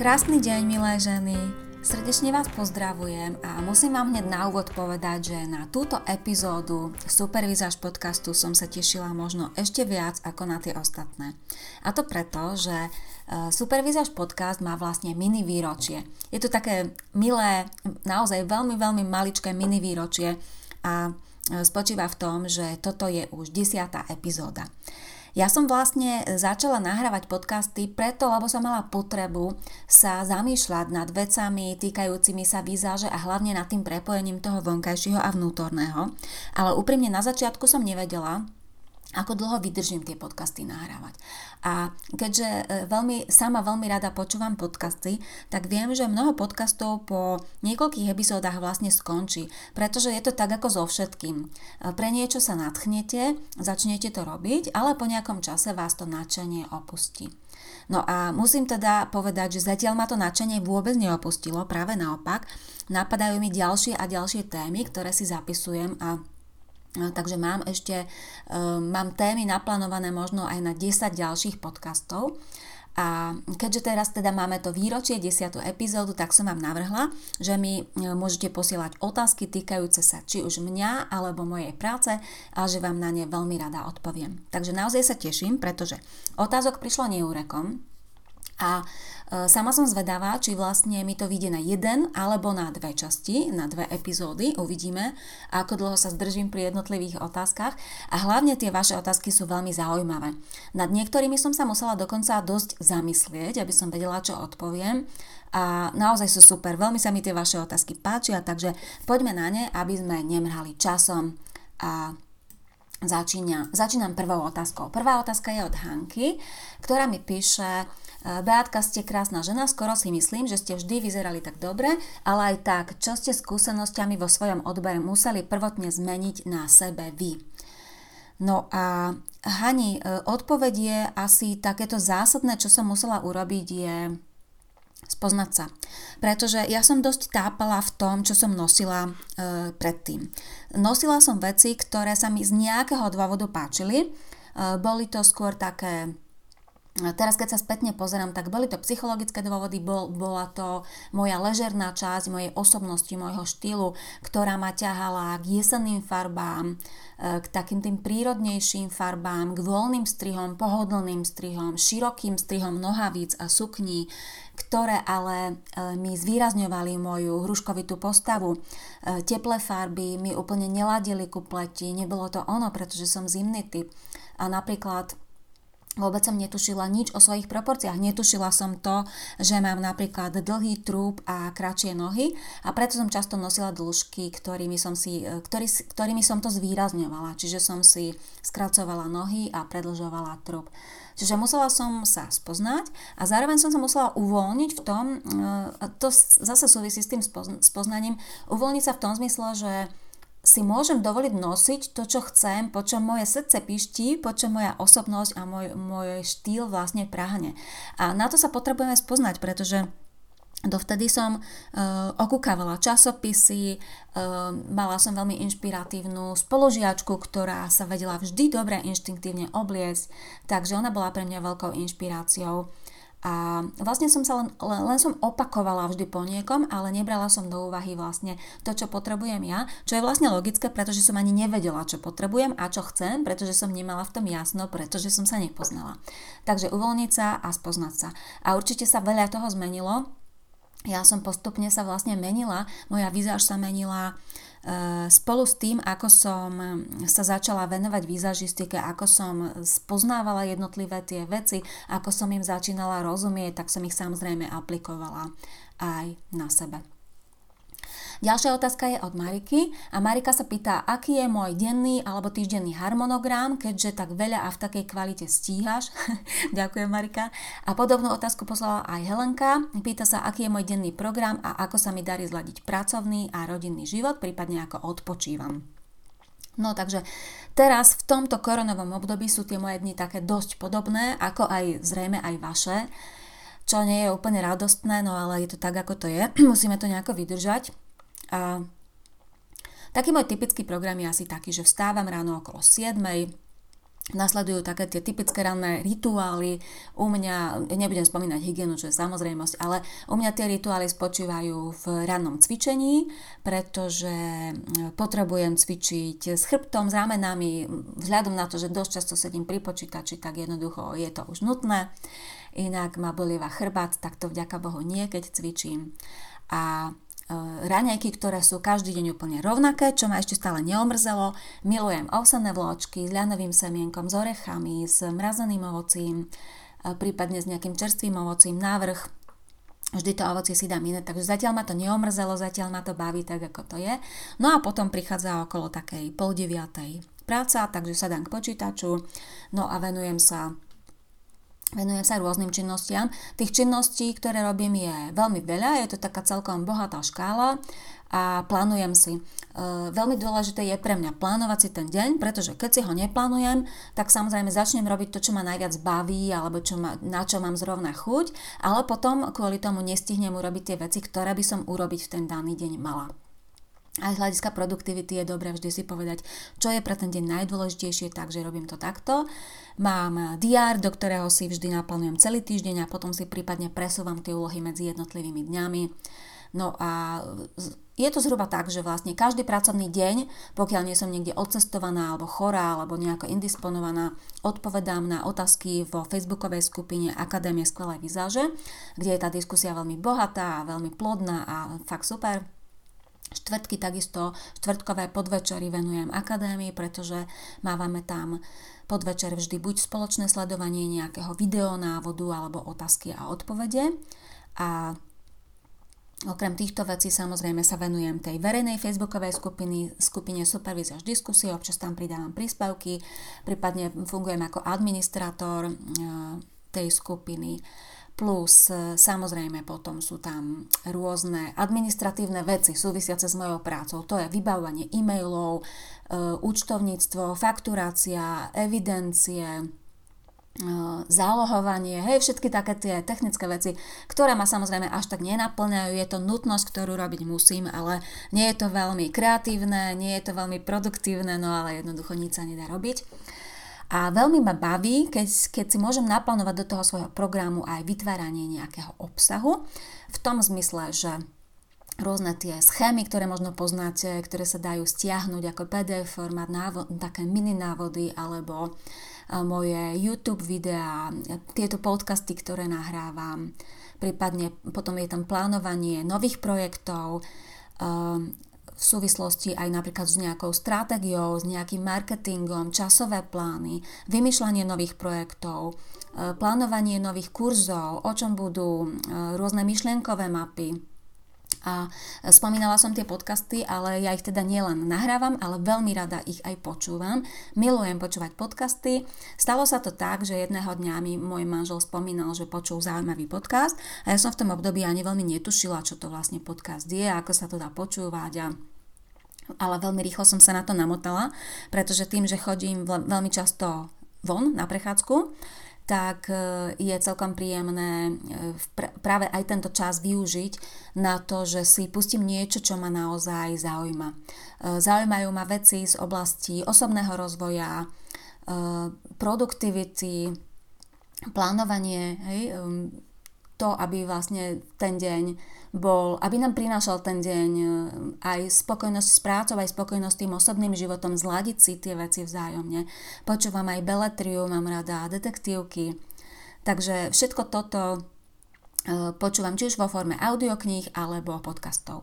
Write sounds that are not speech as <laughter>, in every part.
Krásny deň, milé ženy. Srdečne vás pozdravujem a musím vám hneď na úvod povedať, že na túto epizódu Supervizáž podcastu som sa tešila možno ešte viac ako na tie ostatné. A to preto, že e, Supervizáž podcast má vlastne mini výročie. Je to také milé, naozaj veľmi, veľmi maličké mini výročie a e, spočíva v tom, že toto je už desiatá epizóda. Ja som vlastne začala nahrávať podcasty preto, lebo som mala potrebu sa zamýšľať nad vecami týkajúcimi sa výzáže a hlavne nad tým prepojením toho vonkajšieho a vnútorného. Ale úprimne na začiatku som nevedela, ako dlho vydržím tie podcasty nahrávať. A keďže e, veľmi, sama veľmi rada počúvam podcasty, tak viem, že mnoho podcastov po niekoľkých epizódach vlastne skončí, pretože je to tak ako so všetkým. E, pre niečo sa nadchnete, začnete to robiť, ale po nejakom čase vás to nadšenie opustí. No a musím teda povedať, že zatiaľ ma to nadšenie vôbec neopustilo, práve naopak. Napadajú mi ďalšie a ďalšie témy, ktoré si zapisujem a Takže mám ešte, ehm, mám témy naplánované možno aj na 10 ďalších podcastov. A keďže teraz teda máme to výročie, 10. epizódu, tak som vám navrhla, že mi e, môžete posielať otázky týkajúce sa či už mňa alebo mojej práce a že vám na ne veľmi rada odpoviem. Takže naozaj sa teším, pretože otázok prišlo neúrekom a e, sama som zvedavá, či vlastne mi to vyjde na jeden alebo na dve časti, na dve epizódy. Uvidíme, ako dlho sa zdržím pri jednotlivých otázkach. A hlavne tie vaše otázky sú veľmi zaujímavé. Nad niektorými som sa musela dokonca dosť zamyslieť, aby som vedela, čo odpoviem. A naozaj sú super, veľmi sa mi tie vaše otázky páčia, takže poďme na ne, aby sme nemrhali časom. A Začína, začínam prvou otázkou. Prvá otázka je od Hanky, ktorá mi píše, Beatka, ste krásna žena, skoro si myslím, že ste vždy vyzerali tak dobre, ale aj tak, čo ste skúsenosťami vo svojom odbere museli prvotne zmeniť na sebe vy. No a Hani, eh, odpoveď je asi takéto zásadné, čo som musela urobiť, je spoznať sa. Pretože ja som dosť tápala v tom, čo som nosila e, predtým. Nosila som veci, ktoré sa mi z nejakého dôvodu páčili. E, boli to skôr také Teraz, keď sa spätne pozerám, tak boli to psychologické dôvody, bol, bola to moja ležerná časť mojej osobnosti, môjho štýlu, ktorá ma ťahala k jesenným farbám, e, k takým tým prírodnejším farbám, k voľným strihom, pohodlným strihom, širokým strihom nohavíc a sukní, ktoré ale e, mi zvýrazňovali moju hruškovitú postavu. E, teplé farby mi úplne neladili ku pleti, nebolo to ono, pretože som zimný typ. A napríklad Vôbec som netušila nič o svojich proporciách. Netušila som to, že mám napríklad dlhý trúb a kratšie nohy a preto som často nosila dĺžky, ktorými som, si, e, ktorý, ktorými som to zvýrazňovala. Čiže som si skracovala nohy a predlžovala trúb. Čiže musela som sa spoznať a zároveň som sa musela uvoľniť v tom, e, to zase súvisí s tým spoznaním, uvoľniť sa v tom zmysle, že si môžem dovoliť nosiť to, čo chcem, po čom moje srdce piští, po čom moja osobnosť a môj, môj štýl vlastne prahne. A na to sa potrebujeme spoznať, pretože Dovtedy som uh, okúkavala časopisy, uh, mala som veľmi inšpiratívnu spolužiačku, ktorá sa vedela vždy dobre inštinktívne obliecť, takže ona bola pre mňa veľkou inšpiráciou. A vlastne som sa len, len, len som opakovala vždy po niekom, ale nebrala som do úvahy vlastne to, čo potrebujem ja, čo je vlastne logické, pretože som ani nevedela, čo potrebujem a čo chcem, pretože som nemala v tom jasno, pretože som sa nepoznala. Takže uvoľniť sa a spoznať sa. A určite sa veľa toho zmenilo. Ja som postupne sa vlastne menila, moja vizáž sa menila, spolu s tým, ako som sa začala venovať výzažistike, ako som spoznávala jednotlivé tie veci, ako som im začínala rozumieť, tak som ich samozrejme aplikovala aj na sebe. Ďalšia otázka je od Mariky a Marika sa pýta, aký je môj denný alebo týždenný harmonogram, keďže tak veľa a v takej kvalite stíhaš. <laughs> Ďakujem Marika. A podobnú otázku poslala aj Helenka. Pýta sa, aký je môj denný program a ako sa mi darí zladiť pracovný a rodinný život, prípadne ako odpočívam. No takže teraz v tomto koronovom období sú tie moje dni také dosť podobné, ako aj zrejme aj vaše, čo nie je úplne radostné, no ale je to tak, ako to je. <clears throat> Musíme to nejako vydržať. A taký môj typický program je asi taký, že vstávam ráno okolo 7, Nasledujú také tie typické ranné rituály. U mňa, nebudem spomínať hygienu, čo je samozrejmosť, ale u mňa tie rituály spočívajú v rannom cvičení, pretože potrebujem cvičiť s chrbtom, s ramenami, vzhľadom na to, že dosť často sedím pri počítači, tak jednoducho je to už nutné. Inak ma bolieva chrbát, tak to vďaka Bohu nie, keď cvičím. A raňajky, ktoré sú každý deň úplne rovnaké, čo ma ešte stále neomrzelo. Milujem ovsené vločky s ľanovým semienkom, s orechami, s mrazeným ovocím, e, prípadne s nejakým čerstvým ovocím návrh. Vždy to ovocie si dám iné, takže zatiaľ ma to neomrzelo, zatiaľ ma to baví tak, ako to je. No a potom prichádza okolo takej pol deviatej práca, takže sa dám k počítaču, no a venujem sa Venujem sa rôznym činnostiam. Tých činností, ktoré robím, je veľmi veľa, je to taká celkom bohatá škála a plánujem si. E, veľmi dôležité je pre mňa plánovať si ten deň, pretože keď si ho neplánujem, tak samozrejme začnem robiť to, čo ma najviac baví alebo čo ma, na čo mám zrovna chuť, ale potom kvôli tomu nestihnem urobiť tie veci, ktoré by som urobiť v ten daný deň mala. Aj z hľadiska produktivity je dobré vždy si povedať, čo je pre ten deň najdôležitejšie, takže robím to takto. Mám diár, do ktorého si vždy naplánujem celý týždeň a potom si prípadne presúvam tie úlohy medzi jednotlivými dňami. No a je to zhruba tak, že vlastne každý pracovný deň, pokiaľ nie som niekde odcestovaná alebo chorá alebo nejako indisponovaná, odpovedám na otázky vo facebookovej skupine Akadémie skvelej vizáže, kde je tá diskusia veľmi bohatá a veľmi plodná a fakt super. Štvrtky takisto, štvrtkové podvečery venujem akadémii, pretože mávame tam podvečer vždy buď spoločné sledovanie nejakého videonávodu alebo otázky a odpovede. A Okrem týchto vecí samozrejme sa venujem tej verejnej facebookovej skupiny, skupine Supervíziaž diskusie, občas tam pridávam príspevky, prípadne fungujem ako administrátor e, tej skupiny. Plus e, samozrejme potom sú tam rôzne administratívne veci súvisiace s mojou prácou. To je vybavovanie e-mailov, e, účtovníctvo, fakturácia, evidencie, e, zálohovanie, hej, všetky také tie technické veci, ktoré ma samozrejme až tak nenaplňajú, je to nutnosť, ktorú robiť musím, ale nie je to veľmi kreatívne, nie je to veľmi produktívne, no ale jednoducho nič sa nedá robiť. A veľmi ma baví, keď, keď si môžem naplánovať do toho svojho programu aj vytváranie nejakého obsahu, v tom zmysle, že rôzne tie schémy, ktoré možno poznáte, ktoré sa dajú stiahnuť ako PDF formát, návod, také mini návody alebo moje YouTube videá, tieto podcasty, ktoré nahrávam, prípadne potom je tam plánovanie nových projektov, v súvislosti aj napríklad s nejakou stratégiou, s nejakým marketingom, časové plány, vymýšľanie nových projektov, e, plánovanie nových kurzov, o čom budú e, rôzne myšlienkové mapy, a spomínala som tie podcasty, ale ja ich teda nielen nahrávam, ale veľmi rada ich aj počúvam. Milujem počúvať podcasty. Stalo sa to tak, že jedného dňa mi môj manžel spomínal, že počul zaujímavý podcast a ja som v tom období ani veľmi netušila, čo to vlastne podcast je, ako sa to dá počúvať a ale veľmi rýchlo som sa na to namotala, pretože tým, že chodím veľmi často von na prechádzku, tak e, je celkom príjemné e, práve aj tento čas využiť na to, že si pustím niečo, čo ma naozaj zaujíma. E, zaujímajú ma veci z oblasti osobného rozvoja, produktivity, plánovanie, hej, to, aby vlastne ten deň bol, aby nám prinášal ten deň e, aj spokojnosť s prácou, aj spokojnosť tým osobným životom, zladiť si tie veci vzájomne. Počúvam aj beletriu, mám rada detektívky. Takže všetko toto e, počúvam či už vo forme audiokníh alebo podcastov.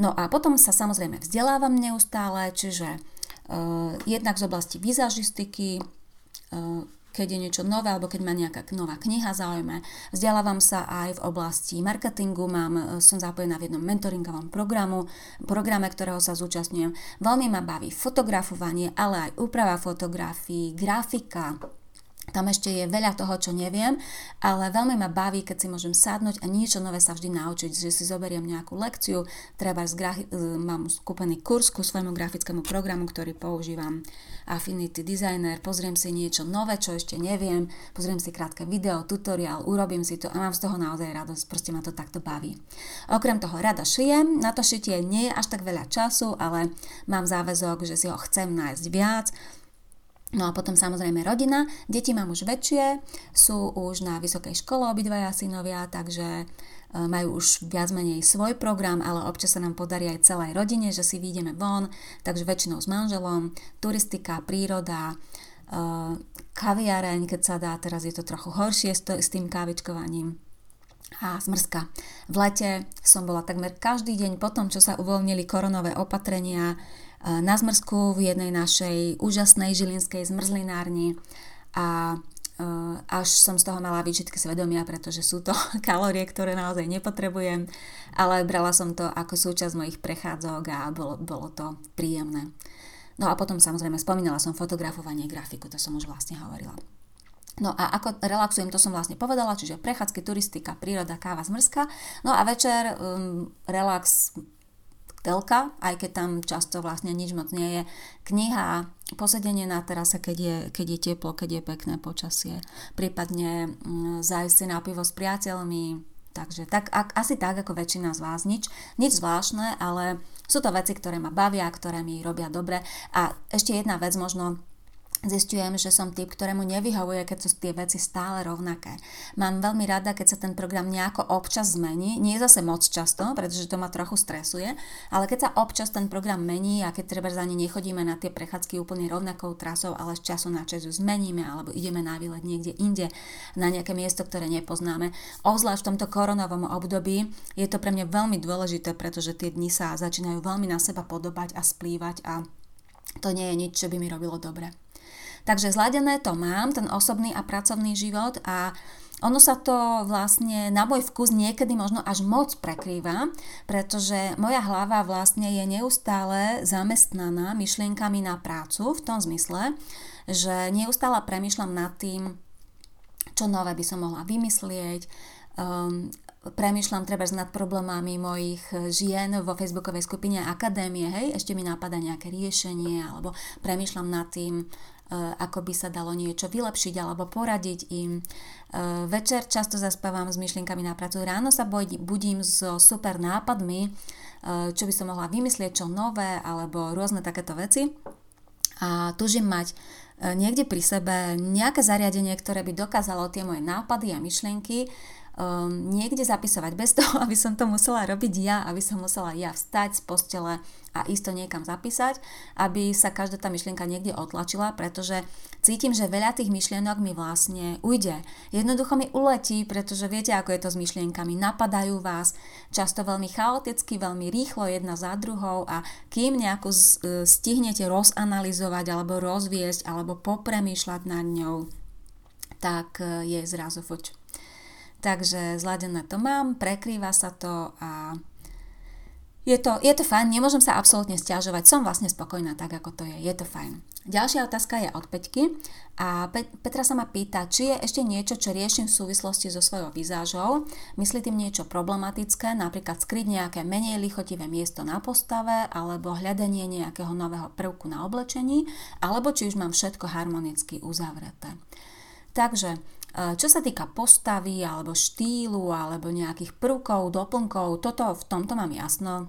No a potom sa samozrejme vzdelávam neustále, čiže uh, jednak z oblasti vizažistiky, uh, keď je niečo nové alebo keď ma nejaká nová kniha zaujme. Vzdelávam sa aj v oblasti marketingu, mám, e, som zapojená v jednom mentoringovom programu, programe, ktorého sa zúčastňujem. Veľmi ma baví fotografovanie, ale aj úprava fotografií, grafika, tam ešte je veľa toho, čo neviem, ale veľmi ma baví, keď si môžem sadnúť a niečo nové sa vždy naučiť, že si zoberiem nejakú lekciu, treba z grafi- e, mám skúpený kurz ku svojmu grafickému programu, ktorý používam Affinity Designer, pozriem si niečo nové, čo ešte neviem, pozriem si krátke video, tutoriál, urobím si to a mám z toho naozaj radosť, proste ma to takto baví. Okrem toho rada šijem, na to šitie nie je až tak veľa času, ale mám záväzok, že si ho chcem nájsť viac, No a potom samozrejme rodina, deti mám už väčšie, sú už na vysokej škole obidvaja synovia, takže e, majú už viac menej svoj program, ale občas sa nám podarí aj celej rodine, že si vyjdeme von, takže väčšinou s manželom, turistika, príroda, e, kaviareň, keď sa dá, teraz je to trochu horšie s tým kávičkovaním. A zmrzka. V lete som bola takmer každý deň po tom, čo sa uvoľnili koronové opatrenia, na zmrzku v jednej našej úžasnej žilinskej zmrzlinárni a e, až som z toho mala výčitky svedomia, pretože sú to <laughs> kalórie, ktoré naozaj nepotrebujem, ale brala som to ako súčasť mojich prechádzok a bolo, bolo to príjemné. No a potom samozrejme spomínala som fotografovanie, grafiku, to som už vlastne hovorila. No a ako relaxujem, to som vlastne povedala, čiže prechádzky, turistika, príroda, káva, zmrzka. No a večer um, relax, telka, aj keď tam často vlastne nič moc nie je. Kniha, posedenie na terase, keď je, keď je teplo, keď je pekné počasie. Prípadne mm, zájsť si na pivo s priateľmi, Takže tak, ak, asi tak ako väčšina z vás, nič, nič zvláštne, ale sú to veci, ktoré ma bavia, ktoré mi robia dobre. A ešte jedna vec možno Zistujem, že som typ, ktorému nevyhovuje, keď sú tie veci stále rovnaké. Mám veľmi rada, keď sa ten program nejako občas zmení, nie zase moc často, pretože to ma trochu stresuje, ale keď sa občas ten program mení a keď treba za ne nechodíme na tie prechádzky úplne rovnakou trasou, ale z času na čas ju zmeníme alebo ideme na výlet niekde inde, na nejaké miesto, ktoré nepoznáme. Obzvlášť v tomto koronovom období je to pre mňa veľmi dôležité, pretože tie dni sa začínajú veľmi na seba podobať a splývať a to nie je nič, čo by mi robilo dobre. Takže zladené to mám, ten osobný a pracovný život a ono sa to vlastne na môj vkus niekedy možno až moc prekrýva, pretože moja hlava vlastne je neustále zamestnaná myšlienkami na prácu v tom zmysle, že neustále premyšľam nad tým, čo nové by som mohla vymyslieť, um, premyšľam treba nad problémami mojich žien vo facebookovej skupine Akadémie, hej, ešte mi napadá nejaké riešenie, alebo premyšľam nad tým, ako by sa dalo niečo vylepšiť alebo poradiť im. E, večer často zaspávam s myšlienkami na prácu, ráno sa budím so super nápadmi, e, čo by som mohla vymyslieť, čo nové alebo rôzne takéto veci. A tužím mať niekde pri sebe nejaké zariadenie, ktoré by dokázalo tie moje nápady a myšlienky um, niekde zapisovať bez toho, <laughs> aby som to musela robiť ja, aby som musela ja vstať z postele a isto niekam zapísať, aby sa každá tá myšlienka niekde otlačila, pretože cítim, že veľa tých myšlienok mi vlastne ujde. Jednoducho mi uletí, pretože viete, ako je to s myšlienkami. Napadajú vás často veľmi chaoticky, veľmi rýchlo jedna za druhou a kým nejakú e, stihnete rozanalizovať alebo rozviesť alebo popremýšľať nad ňou, tak e, je zrazu fuč. Takže zladené to mám, prekrýva sa to a je to, je to fajn, nemôžem sa absolútne stiažovať, som vlastne spokojná tak, ako to je, je to fajn. Ďalšia otázka je od Peťky a Petra sa ma pýta, či je ešte niečo, čo riešim v súvislosti so svojou vizážou. Myslí tým niečo problematické, napríklad skryť nejaké menej lichotivé miesto na postave alebo hľadanie nejakého nového prvku na oblečení, alebo či už mám všetko harmonicky uzavreté. Takže čo sa týka postavy alebo štýlu alebo nejakých prvkov, doplnkov, toto v tomto mám jasno.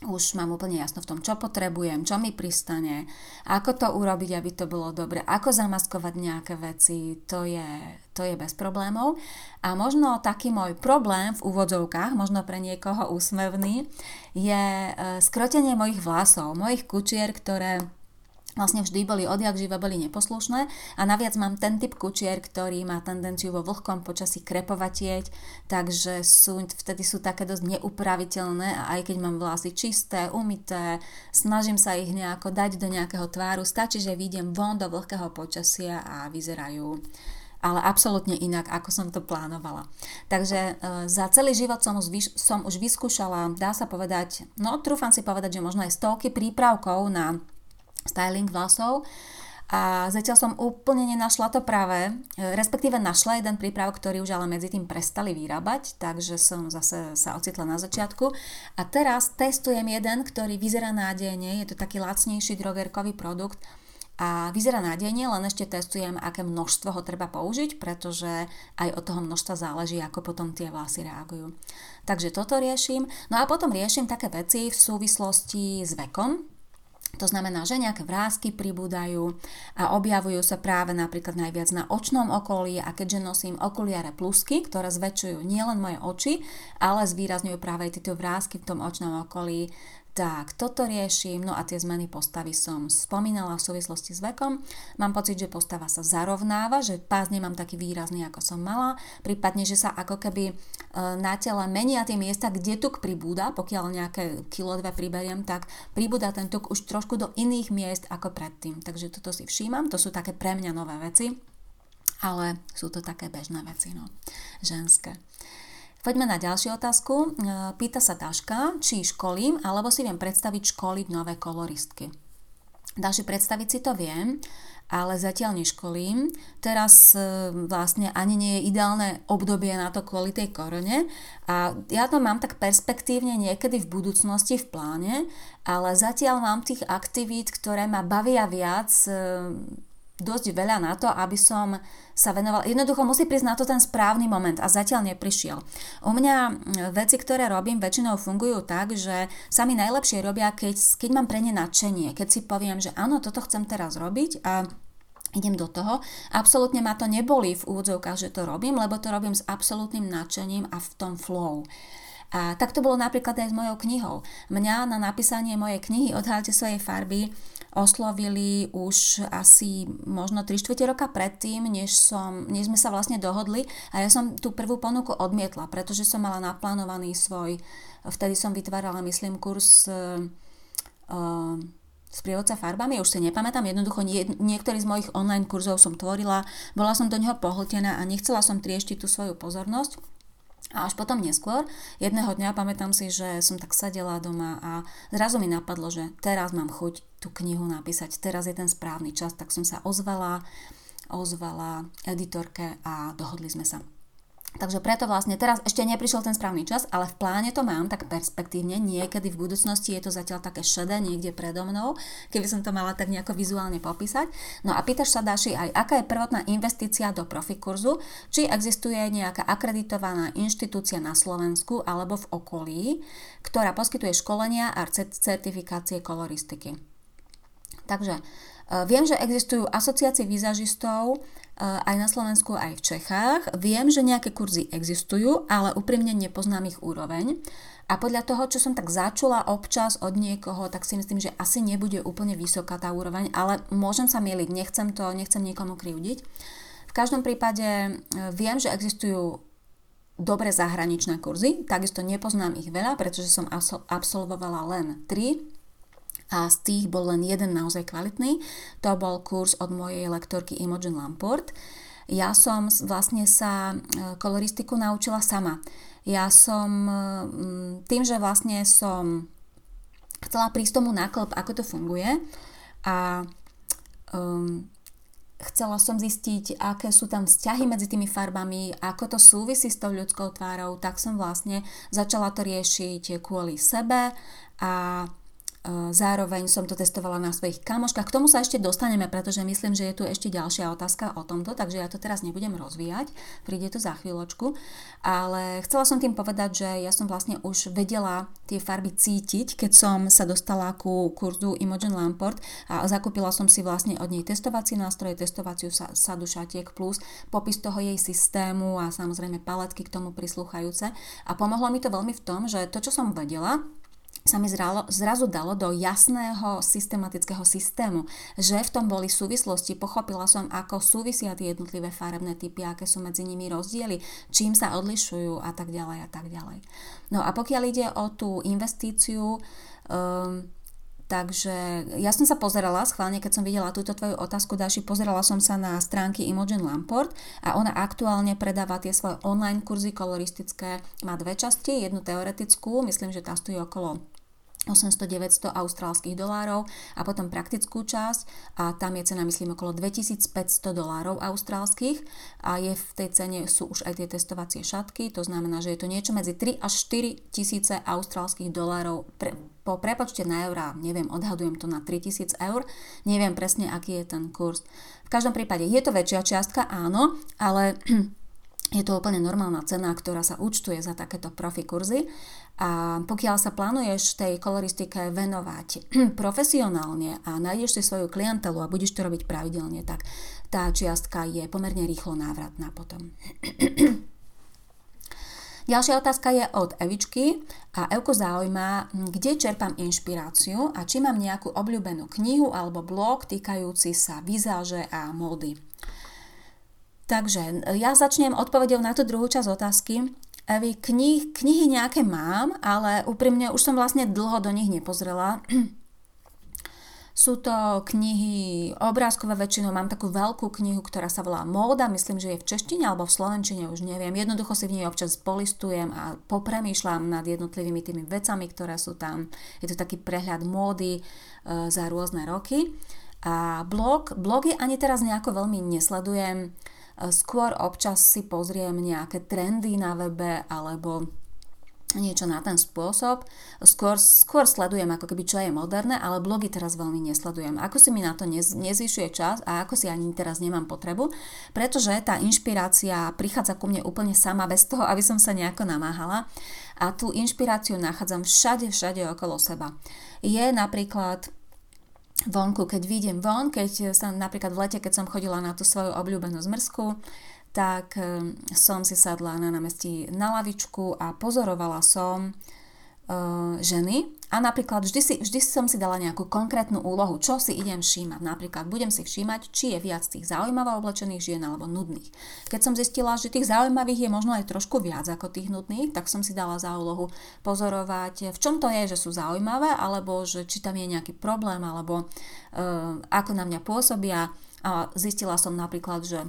Už mám úplne jasno v tom, čo potrebujem, čo mi pristane, ako to urobiť, aby to bolo dobre, ako zamaskovať nejaké veci, to je, to je bez problémov. A možno taký môj problém v úvodzovkách, možno pre niekoho úsmevný, je eh, skrotenie mojich vlasov, mojich kučier, ktoré vlastne vždy boli odjak živa boli neposlušné a naviac mám ten typ kučier, ktorý má tendenciu vo vlhkom počasí krepovatieť, takže sú, vtedy sú také dosť neupraviteľné a aj keď mám vlasy čisté, umité, snažím sa ich nejako dať do nejakého tváru, stačí, že vidiem von do vlhkého počasia a vyzerajú ale absolútne inak, ako som to plánovala. Takže e, za celý život som už, som už vyskúšala, dá sa povedať, no trúfam si povedať, že možno aj stovky prípravkov na styling vlasov a zatiaľ som úplne nenašla to práve, respektíve našla jeden prípravok, ktorý už ale medzi tým prestali vyrábať, takže som zase sa ocitla na začiatku. A teraz testujem jeden, ktorý vyzerá nádejne, je to taký lacnejší drogerkový produkt a vyzerá nádejne, len ešte testujem, aké množstvo ho treba použiť, pretože aj od toho množstva záleží, ako potom tie vlasy reagujú. Takže toto riešim. No a potom riešim také veci v súvislosti s vekom, To znamená, že nejaké vrázky pribúdajú a objavujú sa práve napríklad najviac na očnom okolí a keďže nosím okuliare plusky, ktoré zväčšujú nielen moje oči, ale zvýrazňujú práve tieto vrázky v tom očnom okolí, tak, toto riešim, no a tie zmeny postavy som spomínala v súvislosti s vekom. Mám pocit, že postava sa zarovnáva, že pás nemám taký výrazný, ako som mala, prípadne, že sa ako keby e, na tele menia tie miesta, kde tuk pribúda, pokiaľ nejaké kilo dve priberiem, tak pribúda ten tuk už trošku do iných miest ako predtým. Takže toto si všímam, to sú také pre mňa nové veci, ale sú to také bežné veci, no, ženské. Poďme na ďalšiu otázku. E, pýta sa Daška, či školím, alebo si viem predstaviť školiť nové koloristky. Daši, predstaviť si to viem, ale zatiaľ neškolím. Teraz e, vlastne ani nie je ideálne obdobie na to kvôli tej korone a ja to mám tak perspektívne niekedy v budúcnosti v pláne, ale zatiaľ mám tých aktivít, ktoré ma bavia viac e, dosť veľa na to, aby som sa venovala. Jednoducho musí prísť na to ten správny moment a zatiaľ neprišiel. U mňa veci, ktoré robím, väčšinou fungujú tak, že sa mi najlepšie robia, keď, keď mám pre ne nadšenie, keď si poviem, že áno, toto chcem teraz robiť a idem do toho. Absolútne ma to neboli v úvodzovkách, že to robím, lebo to robím s absolútnym nadšením a v tom flow. A tak to bolo napríklad aj s mojou knihou. Mňa na napísanie mojej knihy Odhalte svojej farby oslovili už asi možno 3 čtvrte roka predtým, než, som, než sme sa vlastne dohodli a ja som tú prvú ponuku odmietla, pretože som mala naplánovaný svoj, vtedy som vytvárala, myslím, kurz uh, s prievodca farbami, už si nepamätám, jednoducho nie, niektorý z mojich online kurzov som tvorila, bola som do neho pohltená a nechcela som trieštiť tú svoju pozornosť a až potom neskôr, jedného dňa pamätám si, že som tak sedela doma a zrazu mi napadlo, že teraz mám chuť tú knihu napísať, teraz je ten správny čas, tak som sa ozvala, ozvala editorke a dohodli sme sa. Takže preto vlastne teraz ešte neprišiel ten správny čas, ale v pláne to mám tak perspektívne, niekedy v budúcnosti je to zatiaľ také šedé niekde predo mnou, keby som to mala tak nejako vizuálne popísať. No a pýtaš sa Daši aj, aká je prvotná investícia do profikurzu, či existuje nejaká akreditovaná inštitúcia na Slovensku alebo v okolí, ktorá poskytuje školenia a certifikácie koloristiky. Takže e, viem, že existujú asociácie výzažistov, aj na Slovensku, aj v Čechách. Viem, že nejaké kurzy existujú, ale úprimne nepoznám ich úroveň. A podľa toho, čo som tak začula občas od niekoho, tak si myslím, že asi nebude úplne vysoká tá úroveň, ale môžem sa mieliť, nechcem to, nechcem nikomu krivdiť. V každom prípade e, viem, že existujú dobre zahraničné kurzy, takisto nepoznám ich veľa, pretože som absolvovala len 3 a z tých bol len jeden naozaj kvalitný. To bol kurz od mojej lektorky Imogen Lamport. Ja som vlastne sa e, koloristiku naučila sama. Ja som e, tým, že vlastne som chcela prísť tomu náklop, ako to funguje a um, chcela som zistiť, aké sú tam vzťahy medzi tými farbami, ako to súvisí s tou ľudskou tvárou, tak som vlastne začala to riešiť kvôli sebe a Zároveň som to testovala na svojich kamoškách. K tomu sa ešte dostaneme, pretože myslím, že je tu ešte ďalšia otázka o tomto, takže ja to teraz nebudem rozvíjať, príde to za chvíľočku. Ale chcela som tým povedať, že ja som vlastne už vedela tie farby cítiť, keď som sa dostala ku kurzu Imogen Lamport a zakúpila som si vlastne od nej testovací nástroje, testovaciu sadu šatiek plus popis toho jej systému a samozrejme paletky k tomu prislúchajúce. A pomohlo mi to veľmi v tom, že to, čo som vedela, sa mi zralo, zrazu dalo do jasného systematického systému, že v tom boli súvislosti, pochopila som, ako súvisia tie jednotlivé farebné typy, aké sú medzi nimi rozdiely, čím sa odlišujú a tak ďalej a tak ďalej. No a pokiaľ ide o tú investíciu, um, Takže ja som sa pozerala, schválne keď som videla túto tvoju otázku, Daši, pozerala som sa na stránky Imogen Lamport a ona aktuálne predáva tie svoje online kurzy koloristické. Má dve časti, jednu teoretickú, myslím, že tá stojí okolo 800-900 austrálskych dolárov a potom praktickú časť a tam je cena myslím okolo 2500 dolárov austrálskych a je v tej cene sú už aj tie testovacie šatky, to znamená, že je to niečo medzi 3 až 4 tisíce austrálskych dolárov pre, po prepočte na eurá, neviem, odhadujem to na 3000 eur, neviem presne, aký je ten kurz. V každom prípade je to väčšia čiastka, áno, ale <clears throat> je to úplne normálna cena, ktorá sa účtuje za takéto profi kurzy a pokiaľ sa plánuješ tej koloristike venovať <clears throat> profesionálne a nájdeš si svoju klientelu a budeš to robiť pravidelne, tak tá čiastka je pomerne rýchlo návratná potom. <clears throat> Ďalšia otázka je od Evičky a Evko zaujíma, kde čerpám inšpiráciu a či mám nejakú obľúbenú knihu alebo blog týkajúci sa vizáže a módy. Takže ja začnem odpovedou na tú druhú časť otázky. Evi, knih, knihy nejaké mám, ale úprimne už som vlastne dlho do nich nepozrela. <clears throat> Sú to knihy obrázkové väčšinou, mám takú veľkú knihu, ktorá sa volá Móda, myslím, že je v češtine alebo v slovenčine, už neviem. Jednoducho si v nej občas polistujem a popremýšľam nad jednotlivými tými vecami, ktoré sú tam. Je to taký prehľad módy e, za rôzne roky. A blog, blogy ani teraz nejako veľmi nesledujem. Skôr občas si pozriem nejaké trendy na webe alebo niečo na ten spôsob. Skôr, skôr sledujem ako keby čo je moderné, ale blogy teraz veľmi nesledujem. Ako si mi na to nez, nezvyšuje čas a ako si ani teraz nemám potrebu, pretože tá inšpirácia prichádza ku mne úplne sama bez toho, aby som sa nejako namáhala. A tú inšpiráciu nachádzam všade, všade okolo seba. Je napríklad vonku, keď vidím von, keď som napríklad v lete, keď som chodila na tú svoju obľúbenú zmrzku, tak eh, som si sadla na námestí na lavičku a pozorovala som uh, ženy a napríklad vždy, si, vždy som si dala nejakú konkrétnu úlohu, čo si idem všímať. Napríklad budem si všímať, či je viac tých zaujímavo oblečených žien alebo nudných. Keď som zistila, že tých zaujímavých je možno aj trošku viac ako tých nudných, tak som si dala za úlohu pozorovať, v čom to je, že sú zaujímavé, alebo že či tam je nejaký problém, alebo uh, ako na mňa pôsobia. A zistila som napríklad, že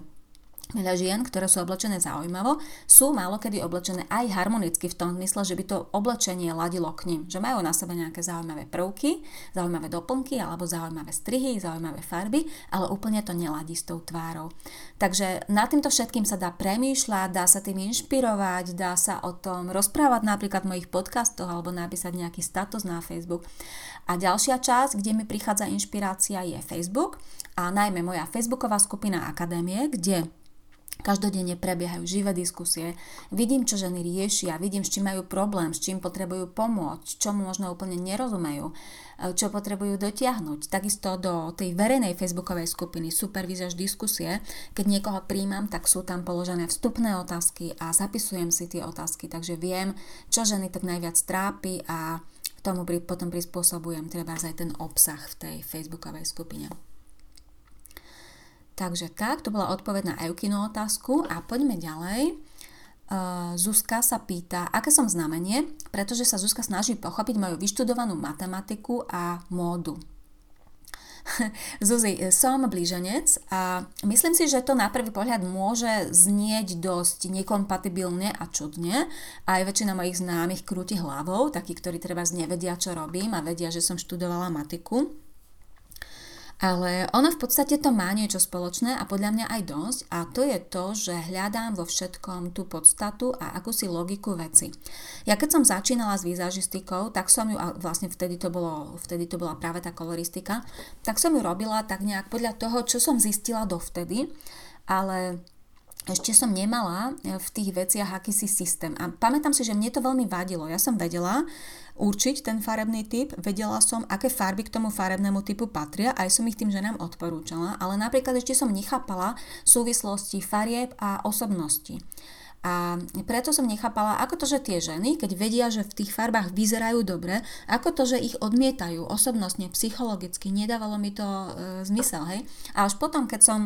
Veľa žien, ktoré sú oblečené zaujímavo, sú málo kedy oblečené aj harmonicky v tom zmysle, že by to oblečenie ladilo k ním. Že majú na sebe nejaké zaujímavé prvky, zaujímavé doplnky alebo zaujímavé strihy, zaujímavé farby, ale úplne to neladí s tou tvárou. Takže na týmto všetkým sa dá premýšľať, dá sa tým inšpirovať, dá sa o tom rozprávať napríklad v mojich podcastoch alebo napísať nejaký status na Facebook. A ďalšia časť, kde mi prichádza inšpirácia je Facebook a najmä moja facebooková skupina Akadémie, kde Každodenne prebiehajú živé diskusie. Vidím, čo ženy riešia, vidím, s čím majú problém, s čím potrebujú pomôcť, čo možno úplne nerozumejú, e, čo potrebujú dotiahnuť. Takisto do tej verejnej facebookovej skupiny Supervízaž diskusie, keď niekoho príjmam, tak sú tam položené vstupné otázky a zapisujem si tie otázky, takže viem, čo ženy tak najviac trápi a tomu potom prispôsobujem treba aj ten obsah v tej facebookovej skupine. Takže tak, to bola odpoveď na Eukinu otázku a poďme ďalej. Uh, Zuzka sa pýta, aké som znamenie, pretože sa Zuzka snaží pochopiť moju vyštudovanú matematiku a módu. <laughs> Zuzi, som blíženec a myslím si, že to na prvý pohľad môže znieť dosť nekompatibilne a čudne. Aj väčšina mojich známych krúti hlavou, takí, ktorí treba nevedia, čo robím a vedia, že som študovala matiku. Ale ono v podstate to má niečo spoločné a podľa mňa aj dosť a to je to, že hľadám vo všetkom tú podstatu a akúsi logiku veci. Ja keď som začínala s výzažistikou, tak som ju, a vlastne vtedy to, bolo, vtedy to bola práve tá koloristika, tak som ju robila tak nejak podľa toho, čo som zistila dovtedy, ale ešte som nemala e, v tých veciach akýsi systém. A pamätám si, že mne to veľmi vadilo. Ja som vedela určiť ten farebný typ, vedela som, aké farby k tomu farebnému typu patria, aj som ich tým ženám odporúčala, ale napríklad ešte som nechápala súvislosti farieb a osobnosti. A preto som nechápala, ako to, že tie ženy, keď vedia, že v tých farbách vyzerajú dobre, ako to, že ich odmietajú osobnostne, psychologicky, nedávalo mi to e, zmysel, hej. A až potom, keď som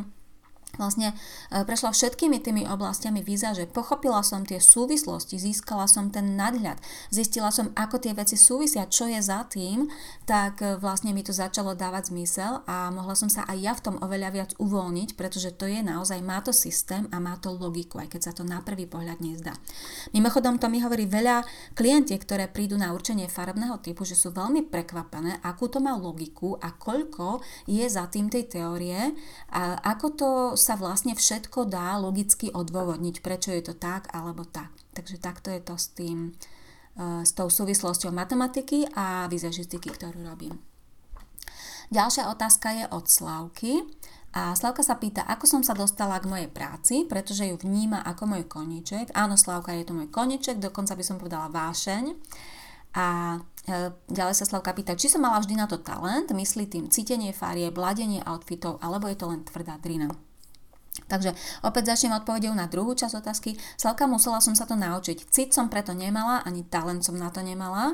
vlastne e, prešla všetkými tými oblastiami výzaže, pochopila som tie súvislosti, získala som ten nadhľad, zistila som, ako tie veci súvisia, čo je za tým, tak e, vlastne mi to začalo dávať zmysel a mohla som sa aj ja v tom oveľa viac uvoľniť, pretože to je naozaj, má to systém a má to logiku, aj keď sa to na prvý pohľad nezdá. Mimochodom, to mi hovorí veľa klientiek, ktoré prídu na určenie farebného typu, že sú veľmi prekvapené, akú to má logiku a koľko je za tým tej teórie a ako to sa vlastne všetko dá logicky odôvodniť, prečo je to tak alebo tak. Takže takto je to s tým, e, s tou súvislosťou matematiky a vizažistiky, ktorú robím. Ďalšia otázka je od Slavky A Slavka sa pýta, ako som sa dostala k mojej práci, pretože ju vníma ako môj koniček. Áno, Slavka, je to môj koniček, dokonca by som povedala vášeň. A e, ďalej sa Slavka pýta, či som mala vždy na to talent, myslí tým cítenie farie, bladenie outfitov, alebo je to len tvrdá drina. Takže opäť začnem odpovedou na druhú časť otázky. Slavka, musela som sa to naučiť. Cit som preto nemala, ani talent som na to nemala.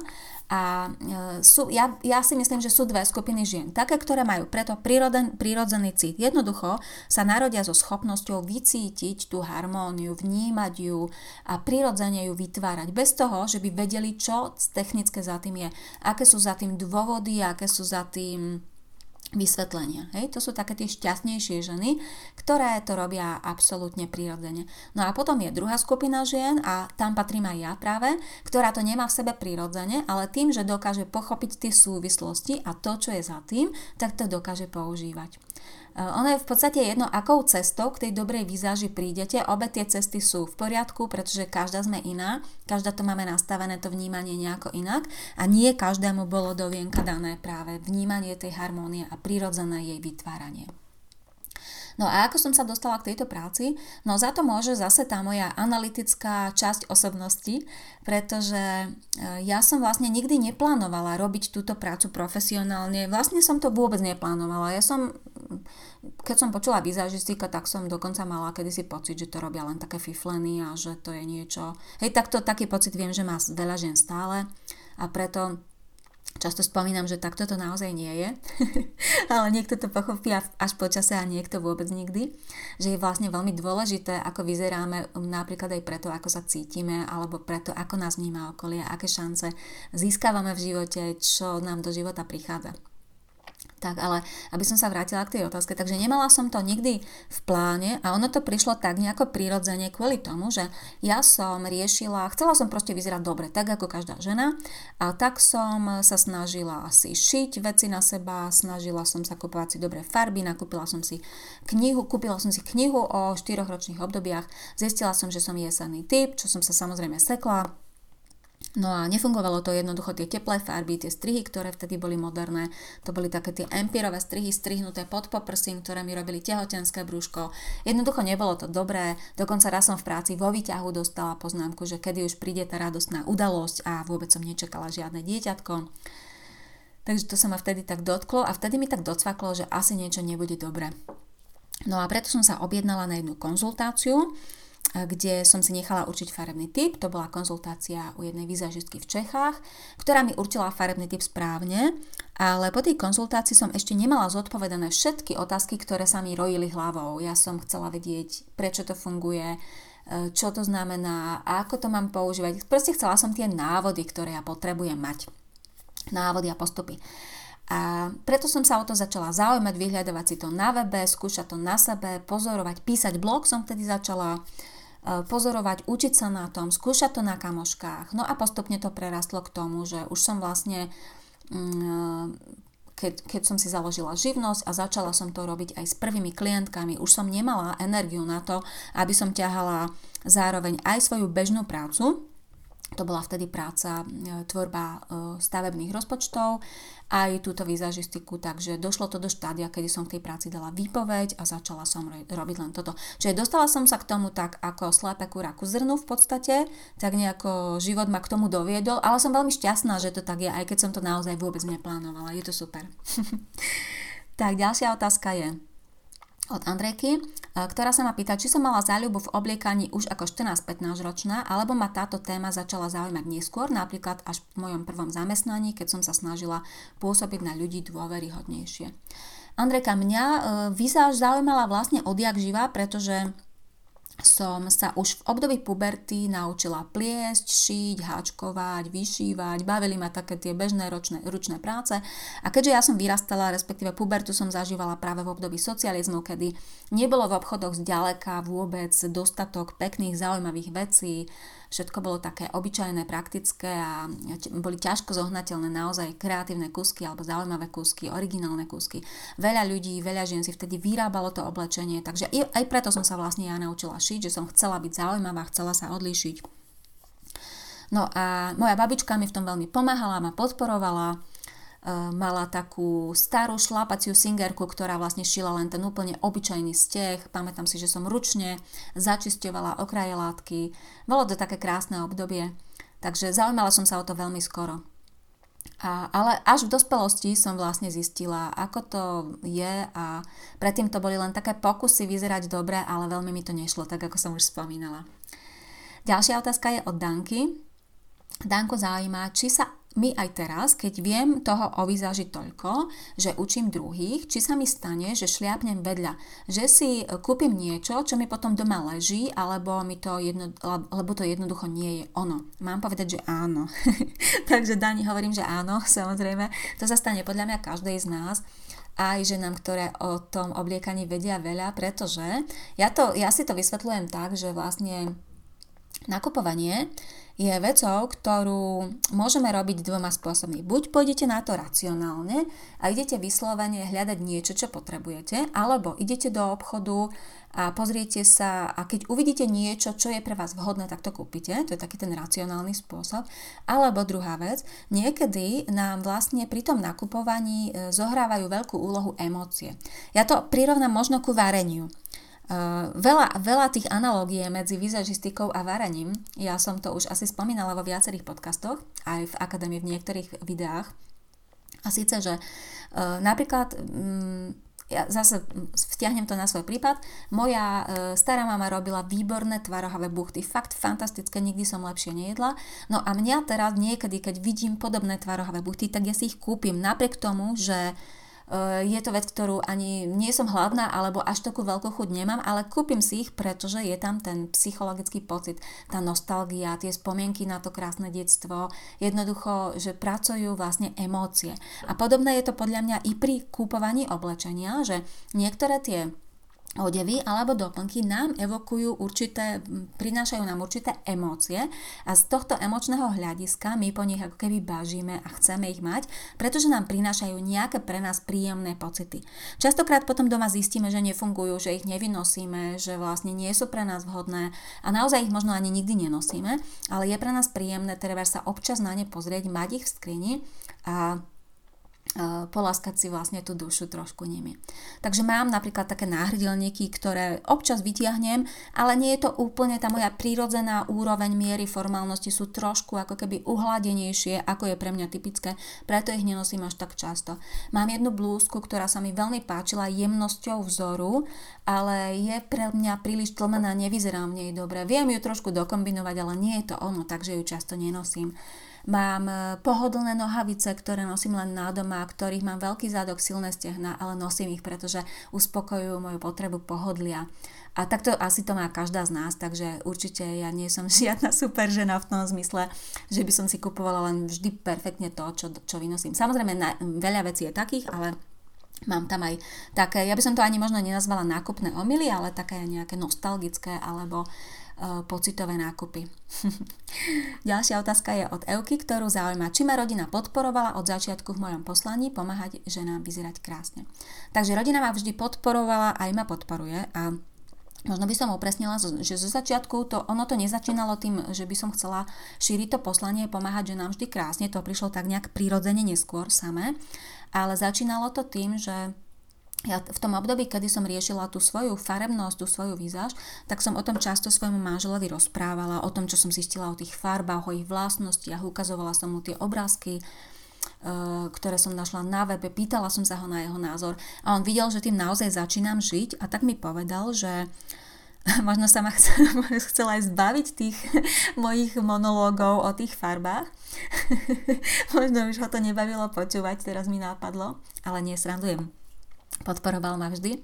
A e, sú, ja, ja si myslím, že sú dve skupiny žien. Také, ktoré majú preto príroden, prírodzený cit. Jednoducho sa narodia so schopnosťou vycítiť tú harmóniu, vnímať ju a prirodzene ju vytvárať. Bez toho, že by vedeli, čo technické za tým je. Aké sú za tým dôvody, aké sú za tým vysvetlenia. Hej? To sú také tie šťastnejšie ženy, ktoré to robia absolútne prirodzene. No a potom je druhá skupina žien a tam patrím aj ja práve, ktorá to nemá v sebe prirodzene, ale tým, že dokáže pochopiť tie súvislosti a to, čo je za tým, tak to dokáže používať. Eh, ono je v podstate jedno, akou cestou k tej dobrej výzaži prídete. Obe tie cesty sú v poriadku, pretože každá sme iná, každá to máme nastavené to vnímanie nejako inak a nie každému bolo do vienka dané práve vnímanie tej harmónie a prirodzené jej vytváranie. No a ako som sa dostala k tejto práci? No za to môže zase tá moja analytická časť osobnosti, pretože e, ja som vlastne nikdy neplánovala robiť túto prácu profesionálne. Vlastne som to vôbec neplánovala. Ja som, keď som počula vizážistika, tak som dokonca mala kedysi pocit, že to robia len také fifleny a že to je niečo... Hej, takto taký pocit viem, že má veľa žien stále a preto Často spomínam, že takto to naozaj nie je, <laughs> ale niekto to pochopí až počase a niekto vôbec nikdy, že je vlastne veľmi dôležité, ako vyzeráme napríklad aj preto, ako sa cítime, alebo preto, ako nás vníma okolie, aké šance získavame v živote, čo nám do života prichádza. Tak, ale aby som sa vrátila k tej otázke, takže nemala som to nikdy v pláne a ono to prišlo tak nejako prirodzene kvôli tomu, že ja som riešila, chcela som proste vyzerať dobre, tak ako každá žena a tak som sa snažila si šiť veci na seba, snažila som sa kupovať si dobré farby, nakúpila som si knihu, kúpila som si knihu o 4 ročných obdobiach, zistila som, že som jesenný typ, čo som sa samozrejme sekla, No a nefungovalo to jednoducho tie teplé farby, tie strihy, ktoré vtedy boli moderné, to boli také tie empírové strihy strihnuté pod poprsím, ktoré mi robili tehotenské brúško. Jednoducho nebolo to dobré, dokonca raz som v práci vo výťahu dostala poznámku, že kedy už príde tá radostná udalosť a vôbec som nečakala žiadne dieťatko. Takže to sa ma vtedy tak dotklo a vtedy mi tak docvaklo, že asi niečo nebude dobre. No a preto som sa objednala na jednu konzultáciu, kde som si nechala určiť farebný typ. To bola konzultácia u jednej vizažistky v Čechách, ktorá mi určila farebný typ správne, ale po tej konzultácii som ešte nemala zodpovedané všetky otázky, ktoré sa mi rojili hlavou. Ja som chcela vedieť, prečo to funguje, e, čo to znamená, ako to mám používať. Proste chcela som tie návody, ktoré ja potrebujem mať. Návody a postupy. A preto som sa o to začala zaujímať, vyhľadávať si to na webe, skúšať to na sebe, pozorovať, písať blog som vtedy začala, E, pozorovať, učiť sa na tom, skúšať to na kamoškách. No a postupne to prerastlo k tomu, že už som vlastne mm, keď, keď som si založila živnosť a začala som to robiť aj s prvými klientkami, už som nemala energiu na to, aby som ťahala zároveň aj svoju bežnú prácu, to bola vtedy práca, e, tvorba e, stavebných rozpočtov, aj túto vizažistiku, takže došlo to do štádia, kedy som v tej práci dala výpoveď a začala som robiť len toto. Čiže dostala som sa k tomu tak ako slepé kura ku zrnu v podstate, tak nejako život ma k tomu doviedol, ale som veľmi šťastná, že to tak je, aj keď som to naozaj vôbec neplánovala. Je to super. <laughs> tak ďalšia otázka je, od Andrejky, e, ktorá sa ma pýta, či som mala záľubu v obliekaní už ako 14-15 ročná, alebo ma táto téma začala zaujímať neskôr, napríklad až v mojom prvom zamestnaní, keď som sa snažila pôsobiť na ľudí dôveryhodnejšie. Andrejka, mňa e, vizáž zaujímala vlastne odjak živa, pretože som sa už v období puberty naučila pliesť, šiť, háčkovať, vyšívať, bavili ma také tie bežné ročné, ručné práce. A keďže ja som vyrastala, respektíve pubertu som zažívala práve v období socializmu, kedy nebolo v obchodoch zďaleka vôbec dostatok pekných, zaujímavých vecí, Všetko bolo také obyčajné, praktické a boli ťažko zohnateľné naozaj kreatívne kusky alebo zaujímavé kusky, originálne kusky. Veľa ľudí, veľa žien si vtedy vyrábalo to oblečenie, takže aj preto som sa vlastne ja naučila šiť, že som chcela byť zaujímavá, chcela sa odlíšiť. No a moja babička mi v tom veľmi pomáhala, ma podporovala, mala takú starú šlapaciu singerku, ktorá vlastne šila len ten úplne obyčajný steh. Pamätám si, že som ručne začisťovala okraje látky. Bolo to také krásne obdobie. Takže zaujímala som sa o to veľmi skoro. A, ale až v dospelosti som vlastne zistila, ako to je a predtým to boli len také pokusy vyzerať dobre, ale veľmi mi to nešlo, tak ako som už spomínala. Ďalšia otázka je od Danky. Danko zaujíma, či sa my aj teraz, keď viem toho o výzaži toľko, že učím druhých, či sa mi stane, že šliapnem vedľa, že si kúpim niečo, čo mi potom doma leží, alebo mi to jedno, lebo to jednoducho nie je ono. Mám povedať, že áno. <laughs> Takže Dani hovorím, že áno, <laughs> samozrejme. To sa stane podľa mňa každej z nás aj ženám, ktoré o tom obliekaní vedia veľa, pretože ja, to, ja si to vysvetľujem tak, že vlastne nakupovanie je vecou, ktorú môžeme robiť dvoma spôsobmi. Buď pôjdete na to racionálne a idete vyslovene hľadať niečo, čo potrebujete, alebo idete do obchodu a pozriete sa a keď uvidíte niečo, čo je pre vás vhodné, tak to kúpite. To je taký ten racionálny spôsob. Alebo druhá vec, niekedy nám vlastne pri tom nakupovaní e, zohrávajú veľkú úlohu emócie. Ja to prirovnám možno ku vareniu. Veľa, veľa tých analógií medzi vizažistikou a varaním. Ja som to už asi spomínala vo viacerých podcastoch, aj v akadémii v niektorých videách. A síce, že napríklad um, ja zase vtiahnem to na svoj prípad. Moja stará mama robila výborné tvarohavé buchty, fakt fantastické, nikdy som lepšie nejedla. No a mňa teraz niekedy, keď vidím podobné tvarohavé buchty, tak ja si ich kúpim napriek tomu, že je to vec, ktorú ani nie som hladná alebo až takú veľkú chuť nemám, ale kúpim si ich, pretože je tam ten psychologický pocit, tá nostalgia, tie spomienky na to krásne detstvo, jednoducho, že pracujú vlastne emócie. A podobné je to podľa mňa i pri kúpovaní oblečenia, že niektoré tie odevy alebo doplnky nám evokujú určité, prinášajú nám určité emócie a z tohto emočného hľadiska my po nich ako keby bažíme a chceme ich mať, pretože nám prinášajú nejaké pre nás príjemné pocity. Častokrát potom doma zistíme, že nefungujú, že ich nevynosíme, že vlastne nie sú pre nás vhodné a naozaj ich možno ani nikdy nenosíme, ale je pre nás príjemné treba sa občas na ne pozrieť, mať ich v skrini a poláskať si vlastne tú dušu trošku nimi. Takže mám napríklad také náhrdelníky, ktoré občas vytiahnem, ale nie je to úplne tá moja prírodzená úroveň miery formálnosti, sú trošku ako keby uhladenejšie, ako je pre mňa typické, preto ich nenosím až tak často. Mám jednu blúzku, ktorá sa mi veľmi páčila jemnosťou vzoru, ale je pre mňa príliš tlmená, nevyzerá v nej dobre. Viem ju trošku dokombinovať, ale nie je to ono, takže ju často nenosím. Mám e, pohodlné nohavice, ktoré nosím len na doma, ktorých mám veľký zádok, silné stehna, ale nosím ich, pretože uspokojujú moju potrebu pohodlia. A takto asi to má každá z nás, takže určite ja nie som <laughs> žiadna super žena v tom zmysle, že by som si kupovala len vždy perfektne to, čo, čo vynosím. Samozrejme, na, veľa vecí je takých, ale Mám tam aj také, ja by som to ani možno nenazvala nákupné omily, ale také nejaké nostalgické alebo pocitové nákupy. <laughs> Ďalšia otázka je od Euky, ktorú zaujíma, či ma rodina podporovala od začiatku v mojom poslaní pomáhať ženám vyzerať krásne. Takže rodina ma vždy podporovala, aj ma podporuje a Možno by som upresnila, že zo začiatku to, ono to nezačínalo tým, že by som chcela šíriť to poslanie, pomáhať ženám vždy krásne, to prišlo tak nejak prirodzene neskôr samé, ale začínalo to tým, že ja v tom období, kedy som riešila tú svoju farebnosť, tú svoju výzaž, tak som o tom často svojmu manželovi rozprávala, o tom, čo som zistila o tých farbách, o ich vlastnostiach, ukazovala som mu tie obrázky, e, ktoré som našla na webe, pýtala som sa ho na jeho názor a on videl, že tým naozaj začínam žiť a tak mi povedal, že <laughs> možno sa ma chcel, <laughs> chcel aj zbaviť tých <laughs> mojich monológov o tých farbách. možno už ho to nebavilo počúvať, teraz mi nápadlo, ale nie, srandujem podporoval ma vždy,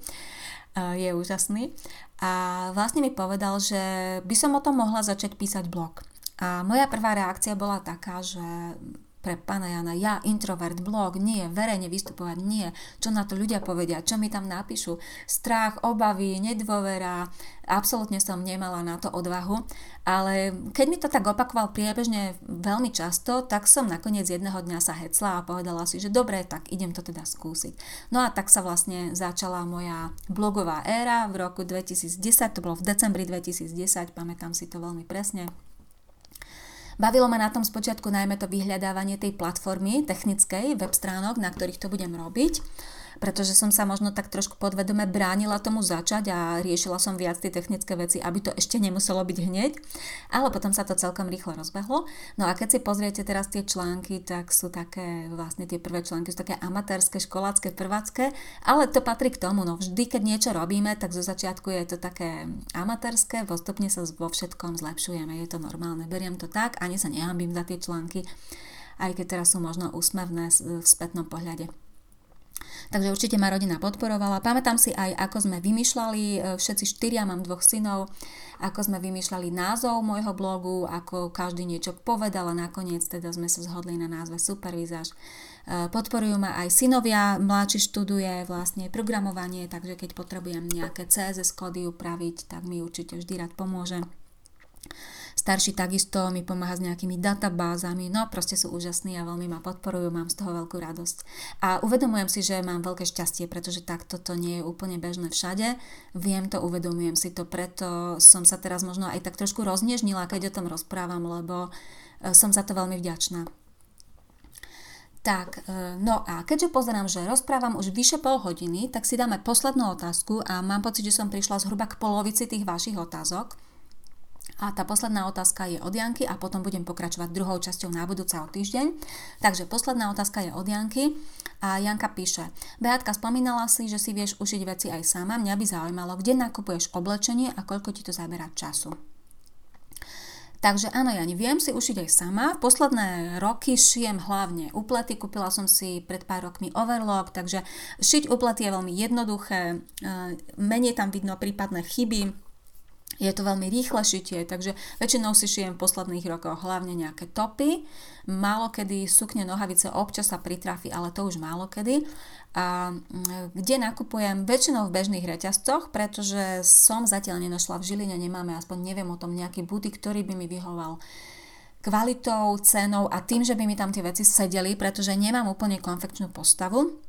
je úžasný. A vlastne mi povedal, že by som o tom mohla začať písať blog. A moja prvá reakcia bola taká, že pre pána Jana, ja introvert, blog, nie, verejne vystupovať, nie, čo na to ľudia povedia, čo mi tam napíšu, strach, obavy, nedôvera, absolútne som nemala na to odvahu, ale keď mi to tak opakoval priebežne veľmi často, tak som nakoniec jedného dňa sa hecla a povedala si, že dobre, tak idem to teda skúsiť. No a tak sa vlastne začala moja blogová éra v roku 2010, to bolo v decembri 2010, pamätám si to veľmi presne, Bavilo ma na tom spočiatku najmä to vyhľadávanie tej platformy technickej web stránok, na ktorých to budem robiť pretože som sa možno tak trošku podvedome bránila tomu začať a riešila som viac tie technické veci, aby to ešte nemuselo byť hneď, ale potom sa to celkom rýchlo rozbehlo. No a keď si pozriete teraz tie články, tak sú také, vlastne tie prvé články sú také amatérske, školácké, prvácké, ale to patrí k tomu, no vždy, keď niečo robíme, tak zo začiatku je to také amatérske, postupne sa vo všetkom zlepšujeme, je to normálne, beriem to tak, ani sa nehambím za tie články, aj keď teraz sú možno úsmevné v spätnom pohľade. Takže určite ma rodina podporovala. Pamätám si aj, ako sme vymýšľali, e, všetci štyria, mám dvoch synov, ako sme vymýšľali názov môjho blogu, ako každý niečo povedal a nakoniec teda sme sa zhodli na názve Supervizáž. E, podporujú ma aj synovia, mladší študuje vlastne programovanie, takže keď potrebujem nejaké CSS kódy upraviť, tak mi určite vždy rád pomôže. Starší takisto mi pomáha s nejakými databázami, no proste sú úžasní a veľmi ma podporujú, mám z toho veľkú radosť. A uvedomujem si, že mám veľké šťastie, pretože takto to nie je úplne bežné všade. Viem to, uvedomujem si to, preto som sa teraz možno aj tak trošku roznežnila, keď o tom rozprávam, lebo e, som za to veľmi vďačná. Tak, e, no a keďže pozerám, že rozprávam už vyše pol hodiny, tak si dáme poslednú otázku a mám pocit, že som prišla zhruba k polovici tých vašich otázok. A tá posledná otázka je od Janky a potom budem pokračovať druhou časťou na budúce o týždeň. Takže posledná otázka je od Janky a Janka píše Beatka, spomínala si, že si vieš ušiť veci aj sama. Mňa by zaujímalo, kde nakupuješ oblečenie a koľko ti to zaberá času. Takže áno, ja viem si ušiť aj sama. Posledné roky šijem hlavne uplety. Kúpila som si pred pár rokmi overlock, takže šiť uplety je veľmi jednoduché. Menej tam vidno prípadné chyby, je to veľmi rýchle šitie, takže väčšinou si šijem v posledných rokoch hlavne nejaké topy, málo kedy sukne nohavice občas sa pritrafi, ale to už málo kedy. A mm, kde nakupujem? Väčšinou v bežných reťazcoch, pretože som zatiaľ nenašla v Žiline, nemáme, aspoň neviem o tom nejaký butik, ktorý by mi vyhoval kvalitou, cenou a tým, že by mi tam tie veci sedeli, pretože nemám úplne konfekčnú postavu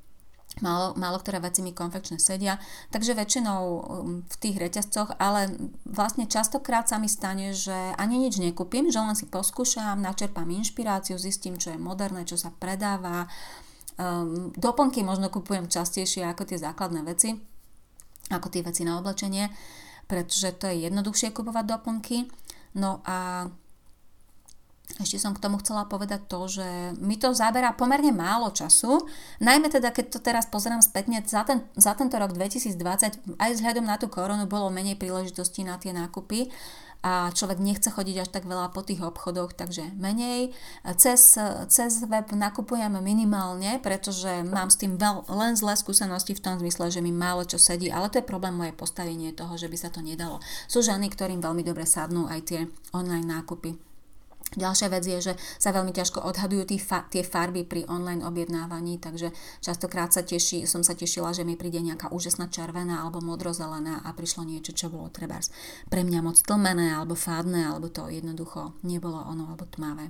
Málo, málo ktoré veci mi konfekčne sedia, takže väčšinou um, v tých reťazcoch, ale vlastne častokrát sa mi stane, že ani nič nekúpim, že len si poskúšam, načerpám inšpiráciu, zistím, čo je moderné, čo sa predáva. Um, doplnky možno kupujem častejšie ako tie základné veci, ako tie veci na oblečenie, pretože to je jednoduchšie kupovať doplnky. No a ešte som k tomu chcela povedať to, že mi to zaberá pomerne málo času, najmä teda keď to teraz pozerám spätne, za, ten, za tento rok 2020 aj vzhľadom na tú koronu bolo menej príležitostí na tie nákupy a človek nechce chodiť až tak veľa po tých obchodoch, takže menej. Cez, cez web nakupujem minimálne, pretože mám s tým veľ, len zlé skúsenosti v tom zmysle, že mi málo čo sedí, ale to je problém moje postavenie toho, že by sa to nedalo. Sú ženy, ktorým veľmi dobre sadnú aj tie online nákupy. Ďalšia vec je, že sa veľmi ťažko odhadujú tí fa- tie farby pri online objednávaní, takže častokrát sa teší, som sa tešila, že mi príde nejaká úžasná červená alebo modrozelená a prišlo niečo, čo bolo treba pre mňa moc tlmené alebo fádne, alebo to jednoducho nebolo ono alebo tmavé.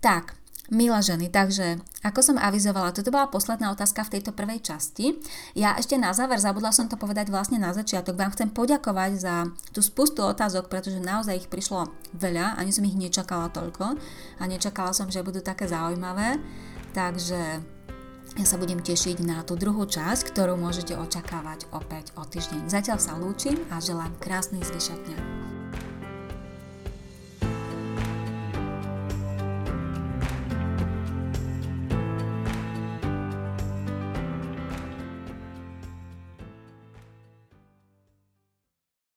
Tak, Milá ženy, takže ako som avizovala, toto bola posledná otázka v tejto prvej časti. Ja ešte na záver, zabudla som to povedať vlastne na začiatok, vám chcem poďakovať za tú spustu otázok, pretože naozaj ich prišlo veľa, ani som ich nečakala toľko a nečakala som, že budú také zaujímavé. Takže ja sa budem tešiť na tú druhú časť, ktorú môžete očakávať opäť o týždeň. Zatiaľ sa lúčim a želám krásny zvyšok dňa.